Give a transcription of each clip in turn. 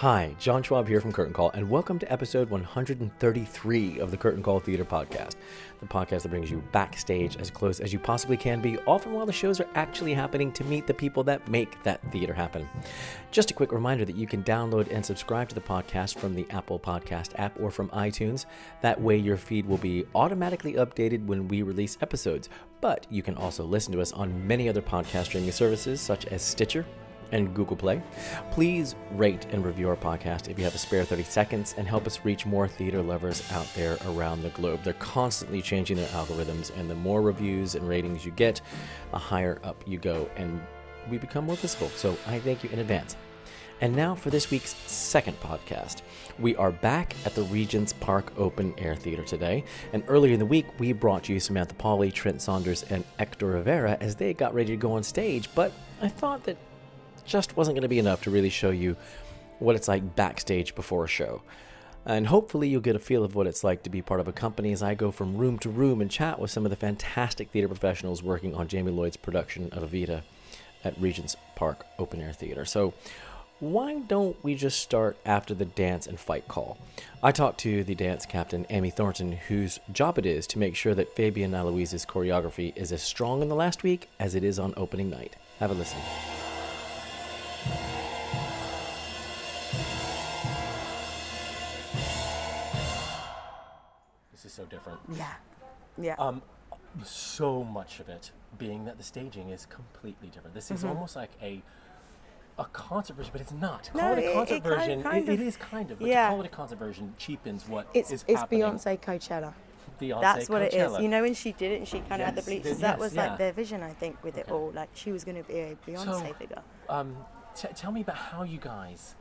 Hi, John Schwab here from Curtain Call, and welcome to episode 133 of the Curtain Call Theater Podcast, the podcast that brings you backstage as close as you possibly can be, often while the shows are actually happening to meet the people that make that theater happen. Just a quick reminder that you can download and subscribe to the podcast from the Apple Podcast app or from iTunes. That way, your feed will be automatically updated when we release episodes. But you can also listen to us on many other podcast streaming services such as Stitcher and Google Play. Please rate and review our podcast if you have a spare 30 seconds and help us reach more theater lovers out there around the globe. They're constantly changing their algorithms, and the more reviews and ratings you get, the higher up you go, and we become more visible. So I thank you in advance. And now for this week's second podcast. We are back at the Regent's Park Open Air Theater today. And earlier in the week, we brought you Samantha Pauly, Trent Saunders, and Ektor Rivera as they got ready to go on stage. But I thought that just wasn't going to be enough to really show you what it's like backstage before a show. And hopefully, you'll get a feel of what it's like to be part of a company as I go from room to room and chat with some of the fantastic theater professionals working on Jamie Lloyd's production of Evita at Regent's Park Open Air Theater. So, why don't we just start after the dance and fight call? I talked to the dance captain, Amy Thornton, whose job it is to make sure that Fabian Aloise's choreography is as strong in the last week as it is on opening night. Have a listen. This is so different. Yeah. Yeah. Um, so much of it being that the staging is completely different. This is almost like a a concert version, but it's not. No, call it a it- concert it kind- version. kind it- of- it is kind of, but yeah. to call it a concert version cheapens what it's is it's happening. Beyonce Coachella. Beyonce That's what it is. You know, when she did it and she kind of had the bleachers, the- that was yeah. like their vision, I think, with it all. Like she was going to be a Beyonce So- figure. Um, t- tell me about how you guys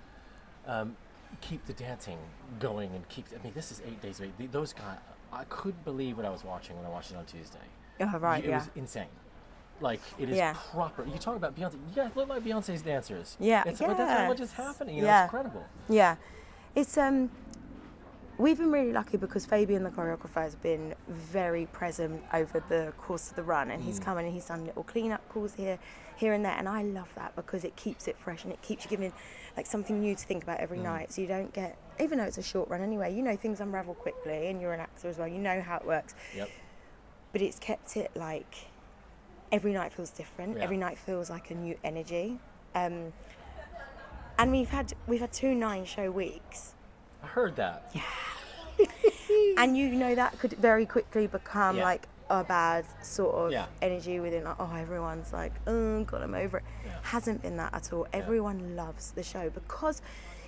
um, keep the dancing going and keep. I mean, this is eight days a week. Th- Those guys, I couldn't believe what I was watching when I watched it on Tuesday. Oh, right, It yeah. was insane. Like it is Yeah. proper. You talk about Beyonce. You guys look like Beyonce's dancers. Yeah, It's, But that's what is happening. You know, Yeah. it's incredible. Yeah, it's um, we've been really lucky because Fabian, the choreographer, has been very present over the course of the run, and Mm. he's come in and he's done little clean-up calls here, here and there, and I love that because it keeps it fresh and it keeps you giving like something new to think about Mm. every night, so you don't get, even though it's a short run anyway, you know things unravel quickly, and you're an actor as well, you know how it works, Yep. but it's kept it like every night feels different. Yeah. Every night feels like a new energy. Um, and we've had we've had two nine show weeks, I heard that. Yeah. and you know that could very quickly become Yeah. like a bad sort of Yeah. energy within like oh everyone's like oh god I'm over it. Yeah. Hasn't been that at all. Everyone loves the show because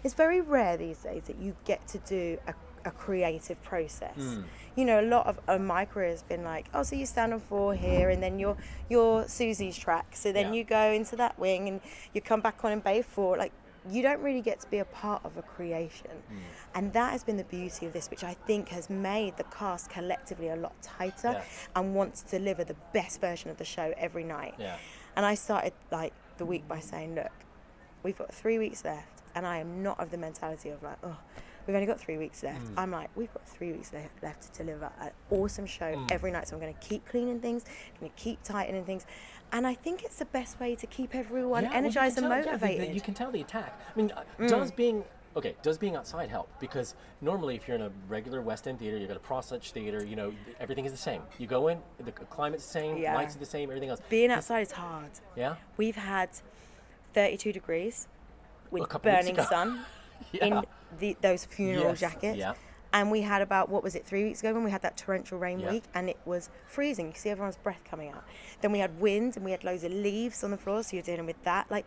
it's very rare these days that you get to do a, a creative process. Hmm. You know, a lot of, of my career has been like, oh, so you stand on four here, and then you're you're Susie's track, so then Yeah. you go into that wing, and you come back on in bay four. Like, you don't really get to be a part of a creation, Hmm. and that has been the beauty of this, which I think has made the cast collectively a lot tighter Yeah. and want to deliver the best version of the show every night. Yeah. And I started like the week by saying, look, we've got three weeks left, and I am not of the mentality of like, oh, we've only got three weeks left. Mm. I'm like, we've got three weeks le- left to deliver an awesome show Mm. every night. So I'm going to keep cleaning things, I'm going to keep tightening things, and I think it's the best way to keep everyone Yeah, energized can and tell- yeah, motivated. you can tell the attack. I mean, uh, Mm. does being okay? Does being outside help? Because normally, if you're in a regular West End theater, you've got a Prosech theater. You know, everything is the same. You go in, the climate's the same, Yeah. lights are the same, everything else. Being outside is hard. Yeah. We've had 32 degrees with burning sun Yeah. in the, those funeral Yes, jackets. yeah. And we had about, what was it, three weeks ago when we had that torrential rain Yeah. week and it was freezing. You could see everyone's breath coming out. Then we had wind and we had loads of leaves on the floor, so you're dealing with that. Like,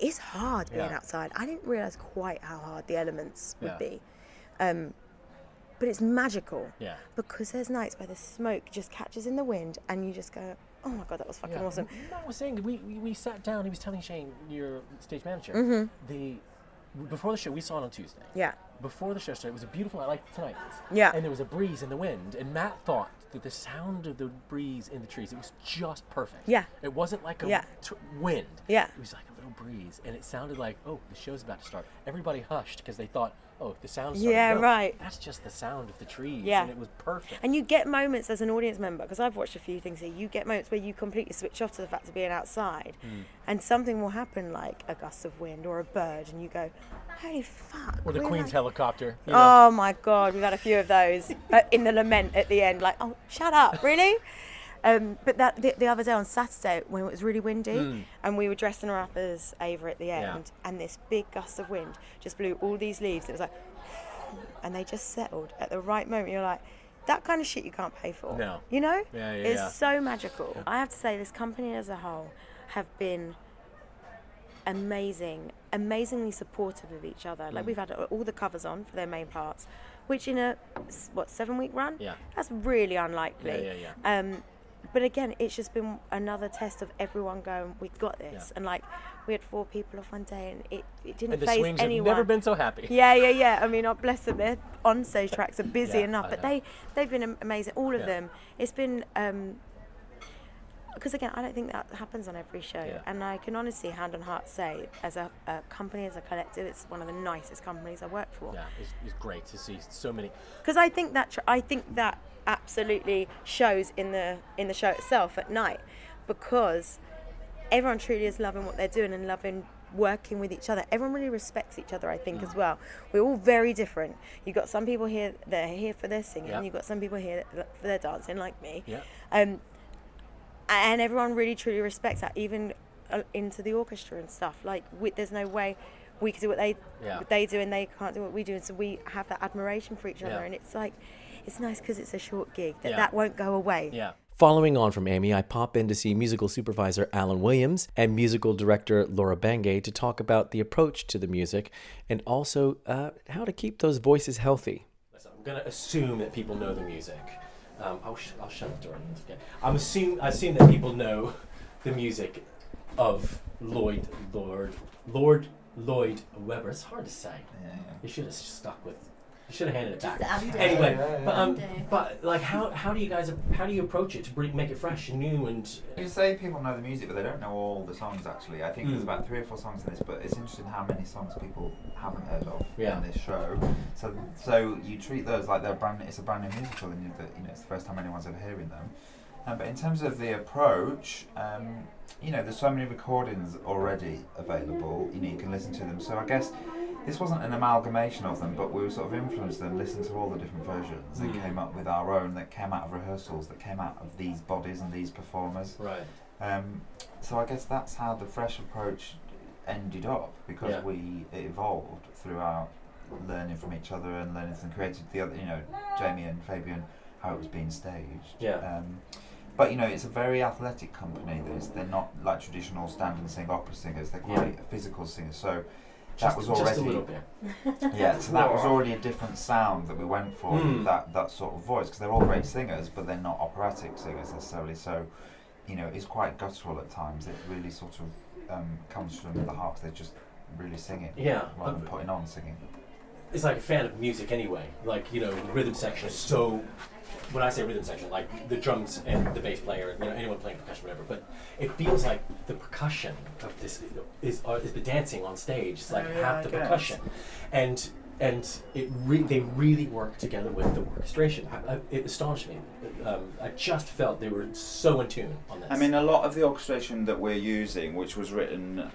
it's hard being Yeah. outside. I didn't realise quite how hard the elements would Yeah. be. Um, but it's magical Yeah. because there's nights where the smoke just catches in the wind and you just go, oh my god, that was fucking Yeah. awesome. Matt was saying we, we, we sat down. He was telling Shane, your stage manager, Mm-hmm. the before the show we saw it on Tuesday. Yeah. Before the show started, it was a beautiful night like tonight. Yeah. And there was a breeze in the wind, and Matt thought that the sound of the breeze in the trees it was just perfect. Yeah. It wasn't like a Yeah. tr- wind. Yeah. It was like a little breeze, and it sounded like oh the show's about to start. Everybody hushed because they thought oh the sound's. Yeah, No, right. That's just the sound of the trees. Yeah. And it was perfect. And you get moments as an audience member, because I've watched a few things here, you get moments where you completely switch off to the fact of being outside Hmm. and something will happen like a gust of wind or a bird and you go, holy fuck. or the Queen's like- helicopter. You know? Oh my god, we've had a few of those uh, in the lament at the end. Like, oh, shut up, really? Um, but that the, the other day on Saturday when it was really windy and we were dressing her up as Ava at the Hmm. Yeah. end, and this big gust of wind just blew all these leaves. It was like, and they just settled at the right moment. You're like, that kind of shit you can't pay for. No. You know? Yeah, yeah, It's yeah. so magical. I have to say, this company as a whole have been amazing, amazingly supportive of each other. Mm. Like we've had all the covers on for their main parts, which in a what seven week run, Yeah. that's really unlikely. Yeah, yeah, yeah. Um, but again, it's just been another test of everyone going, "We've got this," Yeah. and like we had four people off one day, and it, it didn't And the phase anyone. have never been so happy. Yeah, yeah, yeah. I mean, oh, bless them. Their on-stage tracks are busy Yeah, enough, but they they've been amazing. All of Yeah. them. It's been um, because again, I don't think that happens on every show, and I can honestly, hand on heart, say, as a, a company, as a collective, it's one of the nicest companies I work for. Yeah, it's, it's great to see so many. Because I think that tr- I think that absolutely shows in the in the show itself at night, because everyone truly is loving what they're doing and loving working with each other. Everyone really respects each other, I think, Mm. as well. We're all very different. You've got some people here that are here for their singing, Yeah. you've got some people here that- for their dancing, like me. Yeah. Um, and everyone really truly respects that, even uh, into the orchestra and stuff. Like, we, there's no way we can do what they Yeah. what they do and they can't do what we do, and so we have that admiration for each Yeah. other. And it's like, it's nice because it's a short gig that Yeah. that won't go away. Yeah. Following on from Amy, I pop in to see musical supervisor Alan Williams and musical director Laura Bangay to talk about the approach to the music and also uh, how to keep those voices healthy. I'm going to assume that people know the music. Um, I'll, sh- I'll shut the door. Okay. I'm assume I assume that people know the music of Lloyd Lord Lord Lloyd Webber. It's hard to say. You should have stuck with. You should have handed it back. Andy. Anyway, Yeah, yeah, but um, Andy. but like, how how do you guys how do you approach it to bring, make it fresh and new and You say people know the music, but they don't know all the songs. Actually, I think there's Mm. about three or four songs in this, but it's interesting how many songs people haven't heard of Yeah. in this show. So, so you treat those like they're brand. It's a brand new musical, and you, that, you know it's the first time anyone's ever hearing them. Um, but in terms of the approach, um, you know, there's so many recordings already available. You know, you can listen to them. So I guess this wasn't an amalgamation of them, but we were sort of influenced them, listened to all the different versions, and Mm. came up with our own that came out of rehearsals, that came out of these bodies and these performers. right? Um, so I guess that's how the fresh approach ended up because Yeah. we it evolved throughout learning from each other and learning from created the other you know Jamie and Fabian how it was being staged. Yeah. Um, but you know it's a very athletic company. They're not like traditional stand and sing opera singers. They're Yeah. quite physical singers. So Just, that was just already a little bit. yeah, so that was already a different sound that we went for, Mm. that that sort of voice, because they're all great singers, but they're not operatic singers necessarily. So, you know, it's quite guttural at times. It really sort of um, comes from the heart. they're just really singing, Yeah, rather than uh, putting on singing. It's like a fan of music anyway. Like you know, the rhythm section is so. When I say rhythm section, like the drums and the bass player, you know, anyone playing percussion, whatever. But it feels like the percussion of this is uh, is the dancing on stage. It's like Oh, yeah, half I the guess. percussion, and and it re- they really work together with the orchestration. I, I, it astonished me. Um, I just felt they were so in tune on this. I mean, a lot of the orchestration that we're using, which was written,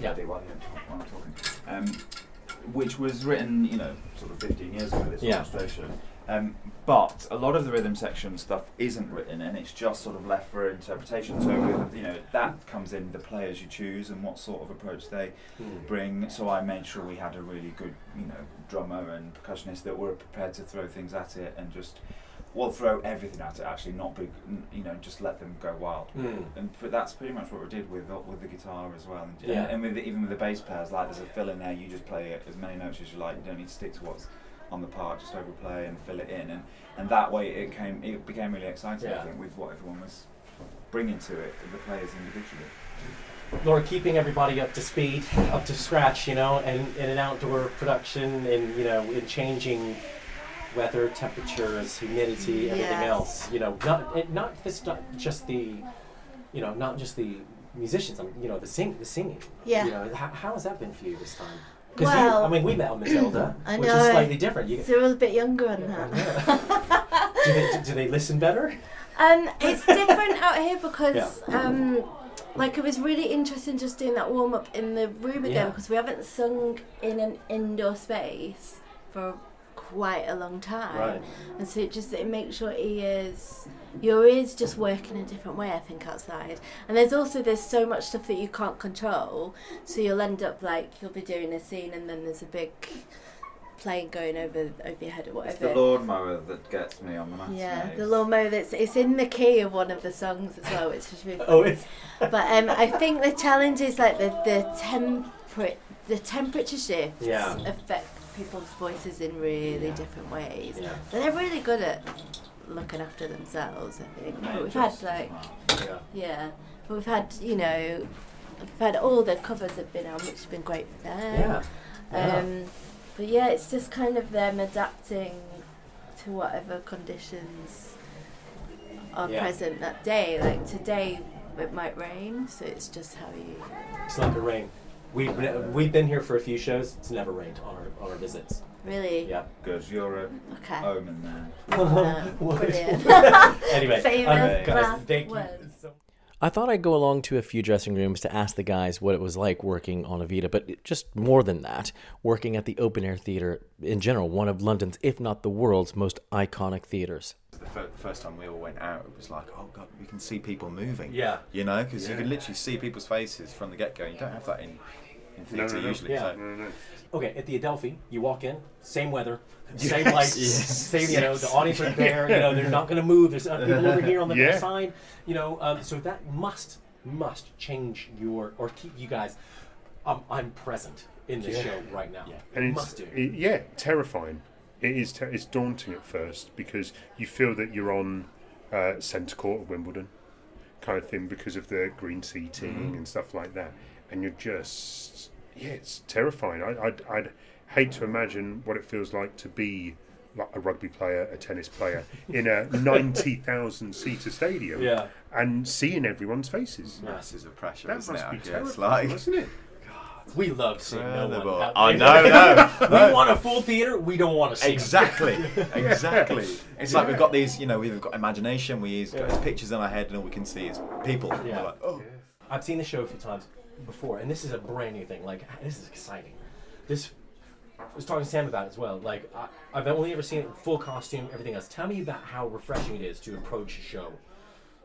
Yeah. yeah. while, you're talk- while I'm talking, um, which was written, you know, sort of 15 years ago. This Yeah. orchestration, um, but a lot of the rhythm section stuff isn't written, and it's just sort of left for interpretation. So, with, you know, that comes in the players you choose and what sort of approach they Hmm. bring. So I made sure we had a really good, you know, drummer and percussionist that were prepared to throw things at it and just, well, throw everything at it. Actually, not be, you know, just let them go wild. Hmm. And but that's pretty much what we did with with the guitar as well. And, Yeah. and with the, even with the bass players, like there's a fill in there. You just play it as many notes as you like. You don't need to stick to what's on the part. Just overplay and fill it in. And and that way it came it became really exciting. Yeah. I think with what everyone was bringing to it the players individually. Laura, keeping everybody up to speed, up to scratch, you know, and in an outdoor production, and you know, in changing weather, temperatures, humidity, everything Yes. else. You know, not eh, not this, not just the, you know, not just the musicians. I mean, you know, the sing, the singing. Yeah. You know, how, how has that been for you this time? Because Well- I mean, we met on Matilda, I which is slightly different. You, They're a bit younger than that. do, they, do, they listen better? Um, it's different out here because, um, like, it was really interesting just doing that warm up in the room Yeah. again because we haven't sung in an indoor space for quite a long time, Right. and so it just it makes your ears. Your ears just work in a different way, I think, outside. And there's also there's so much stuff that you can't control, so you'll end up like you'll be doing a scene and then there's a big plane going over over your head or whatever. It's whatever. the lawnmower that gets me on the matinee. Yeah, the lawnmower that's it's in the key of one of the songs as well, which is really Oh, it's But um, I think the challenge is like the the temper the temperature shifts Yeah. affect people's voices in really Yeah. different ways. Yeah. But they're really good at looking after themselves, I think. But we've had like yeah. yeah, but we've had you know, we've had all the covers have been on, which has been great for them. Yeah. Um, but yeah, it's just kind of them adapting to whatever conditions are Yeah. present that day. Like today, it might rain, so it's just how you. It's like gonna rain. We've been, we've been here for a few shows. It's never rained on our on our visits. Really? Yeah. Good, you're a Okay. omen then. Uh, What? brilliant. anyway, Famous um, guys, last thank you. words. So- I thought I'd go along to a few dressing rooms to ask the guys what it was like working on Evita, but just more than that, working at the Open Air Theatre in general, one of London's, if not the world's, most iconic theatres. The fir- first time we all went out, it was like, oh god, we can see people moving. Yeah. You know, because Yeah. you can literally see people's faces from the get go. You don't have that in, in theatre no, no. usually. Yeah. So. No, no. Okay, at the Adelphi, you walk in, same weather, same lights, Yes. same, you know, the audience are there, you know, they're not going to move. There's other people over here on the Yeah. other side, you know, um, so that must, must change your, or keep you guys, um, I'm present in this Yeah. show right now. and it's must do. it- yeah, terrifying. It is. Ter- it's daunting at first because you feel that you're on uh, centre court of Wimbledon, kind of thing, because of the green seating Mm-hmm. and stuff like that. And you're just yeah, it's terrifying. I, I'd, I'd hate to imagine what it feels like to be like a rugby player, a tennis player in a ninety thousand seater stadium, Yeah. and seeing everyone's faces. Masses of pressure, That must it? be Yeah, terrifying, it's like, wasn't it? We love seeing no one. Out I know, oh, no. we want a full theater. We don't want to see Exactly, exactly. It's like we've got these, you know, we've got imagination. We use Yeah. pictures in our head, and all we can see is people. Yeah. Like, oh, I've seen the show a few times before, and this is a brand new thing. Like, this is exciting. This I was talking to Sam about it as well. Like, I, I've only ever seen it in full costume, everything else. Tell me about how refreshing it is to approach a show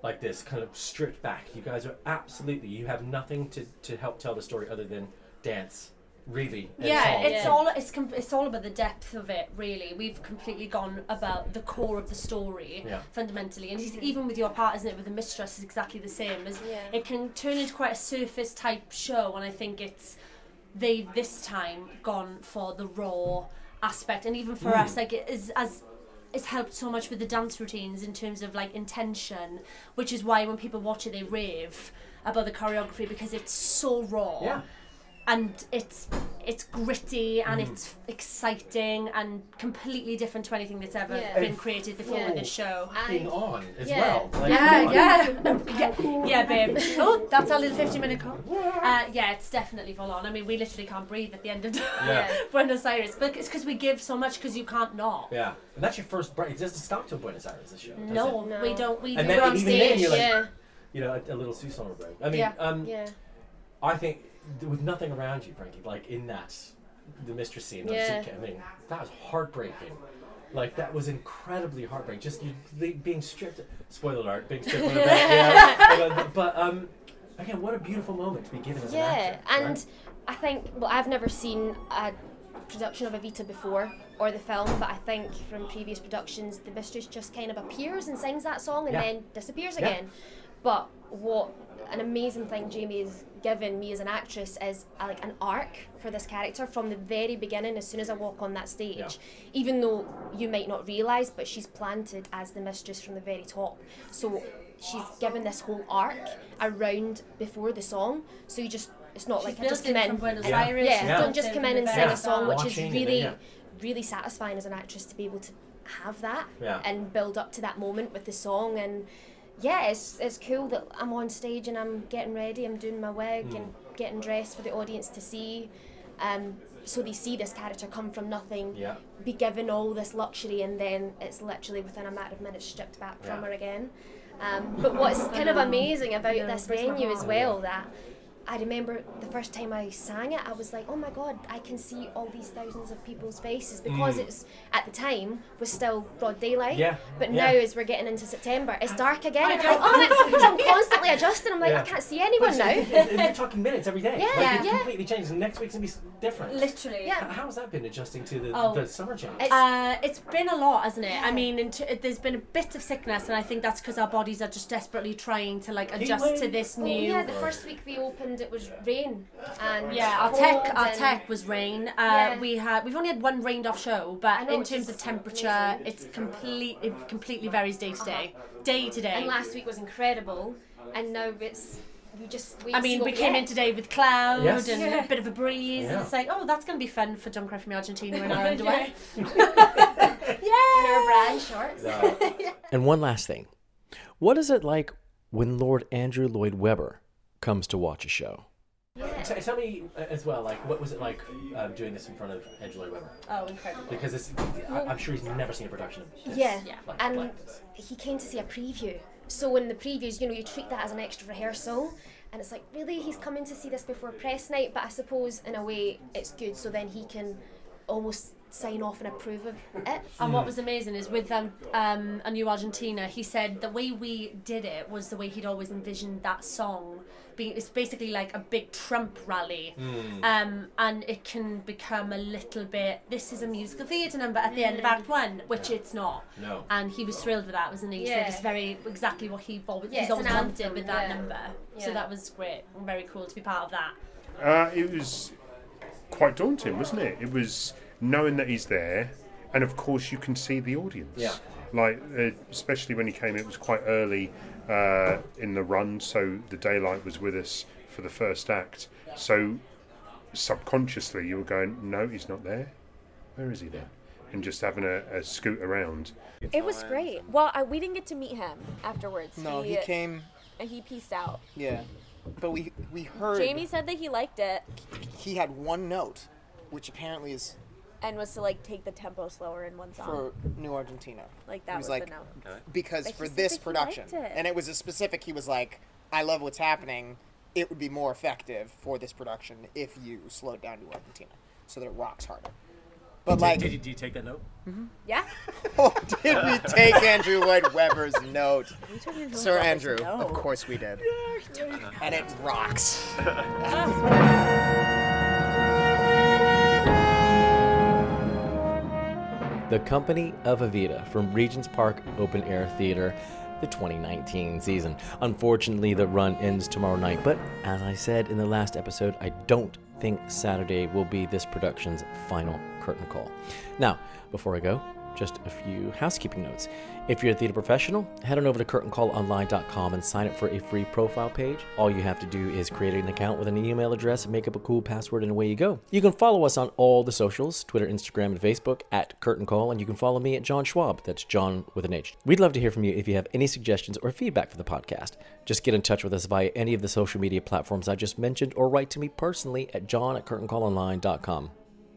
like this, kind of stripped back. You guys are absolutely, you have nothing to, to help tell the story other than dance, really. yeah, song. it's all it's com- it's all about the depth of it. Really, we've completely gone about the core of the story Yeah. fundamentally, and it's even with your part, isn't it? With the mistress, is exactly the same. As Yeah. it can turn into quite a surface type show, and I think it's they've this time gone for the raw aspect, and even for Mm. us, like it is as it's helped so much with the dance routines in terms of like intention, which is why when people watch it, they rave about the choreography because it's so raw Yeah. And it's it's gritty and it's exciting and completely different to anything that's ever Yeah. been created before Yeah. with this show. Being on as yeah. well. Like, Yeah, yeah, yeah, yeah, babe. Oh, that's our little fifty-minute call. Uh, yeah, it's definitely full on. I mean, we literally can't breathe at the end of Yeah. Buenos Aires, but it's because we give so much because you can't not. Yeah. And that's your first break. It doesn't stop till Buenos Aires, this show. No. No. we don't. We And do then on even then stage. you're like- yeah, You know, a, a little Susan break. I mean, Yeah. um, yeah. I think th- with nothing around you, Frankie, like in that, the mistress scene, Yeah. I mean, that was heartbreaking. Like that was incredibly heartbreaking. Just you being stripped. Spoiler alert, being stripped the. Yeah. but, but um, again, what a beautiful moment to be given as Yeah, an actor. and right? I think well, I've never seen a production of Evita before or the film, but I think from previous productions, the mistress just kind of appears and sings that song and Yeah. then disappears Yeah. again. But what an amazing thing Jamie has given me as an actress is uh, like an arc for this character from the very beginning. As soon as I walk on that stage, Yeah. even though you might not realise, but she's planted as the mistress from the very top. So she's given this whole arc around before the song, so you just it's not She's like I just come in. from Buenos and- Aires, yeah, she's don't just come in and the sing a song, which is Watching it, really, yeah. really satisfying as an actress to be able to have that Yeah. and build up to that moment with the song and. Yeah, it's, it's cool that I'm on stage and I'm getting ready, I'm doing my wig Mm. and getting dressed for the audience to see. Um, so they see this character come from nothing, Yeah. be given all this luxury, and then it's literally within a matter of minutes stripped back from Yeah. her again. Um, but what's kind of amazing about Yeah, this breaks my venue as heart. well that I remember the first time I sang it, I was like, oh my god, I can see all these thousands of people's faces because Mm. it's at the time was still broad daylight. Yeah, But yeah. now as we're getting into September, it's dark again. And I'm like, oh, so I'm constantly adjusting. I'm like, Yeah. I can't see anyone now. You're talking minutes every day. Yeah, like, it yeah. completely changes. And next week's gonna be different. Literally. Yeah. How has that been adjusting to the, Oh. the summer change? It's- Uh, it's been a lot, hasn't it? I mean, t- there's been a bit of sickness, and I think that's because our bodies are just desperately trying to like adjust to wave. this Oh, new. yeah, the first week we opened, it was rain. And Yeah, our tech, our tech was rain. Uh, Yeah. We had, we've only had one rained off show, but know, in terms of temperature, amazing. it's complete, it completely varies day to day, day to day. And last week was incredible, and now it's we just. We I mean, we came in today with cloud Yes. and Yeah. a bit of a breeze, Yeah. and it's like, oh, that's going to be fun for John Cry from Argentina in our underwear. in our brand shorts. And one last thing. What is it like when Lord Andrew Lloyd Webber comes to watch a show? T- tell me uh, as well, like, what was it like um, doing this in front of Andrew Lloyd Webber? Oh, incredible. Because it's, I, I'm sure he's never seen a production of this. Yeah, Yeah. Like, and like this. he came to see a preview. So in the previews, you know, you treat that as an extra rehearsal, and it's like, really, he's coming to see this before press night. But I suppose in a way, it's good, so then he can almost sign off and approve of it. And what was amazing is with um, um, A New Argentina, he said the way we did it was the way he'd always envisioned that song. Being, it's basically like a big Trump rally, um, and it can become a little bit. This is a musical theatre number at the end of Act One, which it's not. No. And he was thrilled with that, wasn't he? He said Yeah. it's very exactly what he always, Yeah, he's always an wanted anthem, with that yeah. number. So that was great and very cool to be part of that. Uh, it was quite daunting, wasn't it? It was knowing that he's there, and of course you can see the audience. Yeah. Like, uh, especially when he came, it was quite early uh, in the run, so the daylight was with us for the first act. So subconsciously you were going, no, he's not there. Where is he then? And just having a, a scoot around. It was great. Well, I, we didn't get to meet him afterwards. No, he came. and he pieced out. Yeah, but we we heard Jamie said that he liked it he had one note, which apparently is and was to like take the tempo slower in one song. for New Argentina. like that he was, was like the note. Okay. because But he for said this that he production, liked it. and it was a specific. He was like, "I love what's happening. It would be more effective for this production if you slowed down New Argentina so that it rocks harder." But like, did, you, did you take that note? Mm-hmm. Yeah. oh, did we take Andrew Lloyd Webber's note? took Andrew Lloyd Sir Andrew, note. of course we did. and it rocks. Ah. The Company of Evita from Regent's Park Open Air Theater, the 2019 season. Unfortunately, the run ends tomorrow night, but as I said in the last episode, I don't think Saturday will be this production's final curtain call. Now, before I go, just a few housekeeping notes. If you're a theater professional, head on over to curtaincallonline.com and sign up for a free profile page. All you have to do is create an account with an email address, make up a cool password, and away you go. You can follow us on all the socials Twitter, Instagram, and Facebook at Curtain Call, and you can follow me at John Schwab. That's John with an H. We'd love to hear from you if you have any suggestions or feedback for the podcast. Just get in touch with us via any of the social media platforms I just mentioned or write to me personally at john at curtaincallonline.com.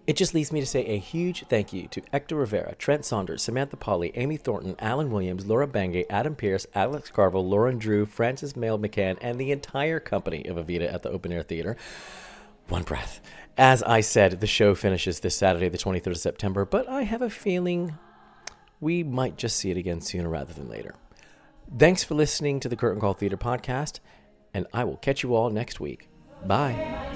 It just leaves me to say a huge thank you to Ektor Rivera, Trent Saunders, Samantha Pauly, Amy Thornton, Alan Williams, Laura Bangay, Adam Pierce, Alex Carville, Lauren Drew, Frances Mayli McCann, and the entire company of Evita at the Open Air Theater. One breath. As I said, the show finishes this Saturday, the 23rd of September, but I have a feeling we might just see it again sooner rather than later. Thanks for listening to the Curtain Call Theater podcast, and I will catch you all next week. Bye.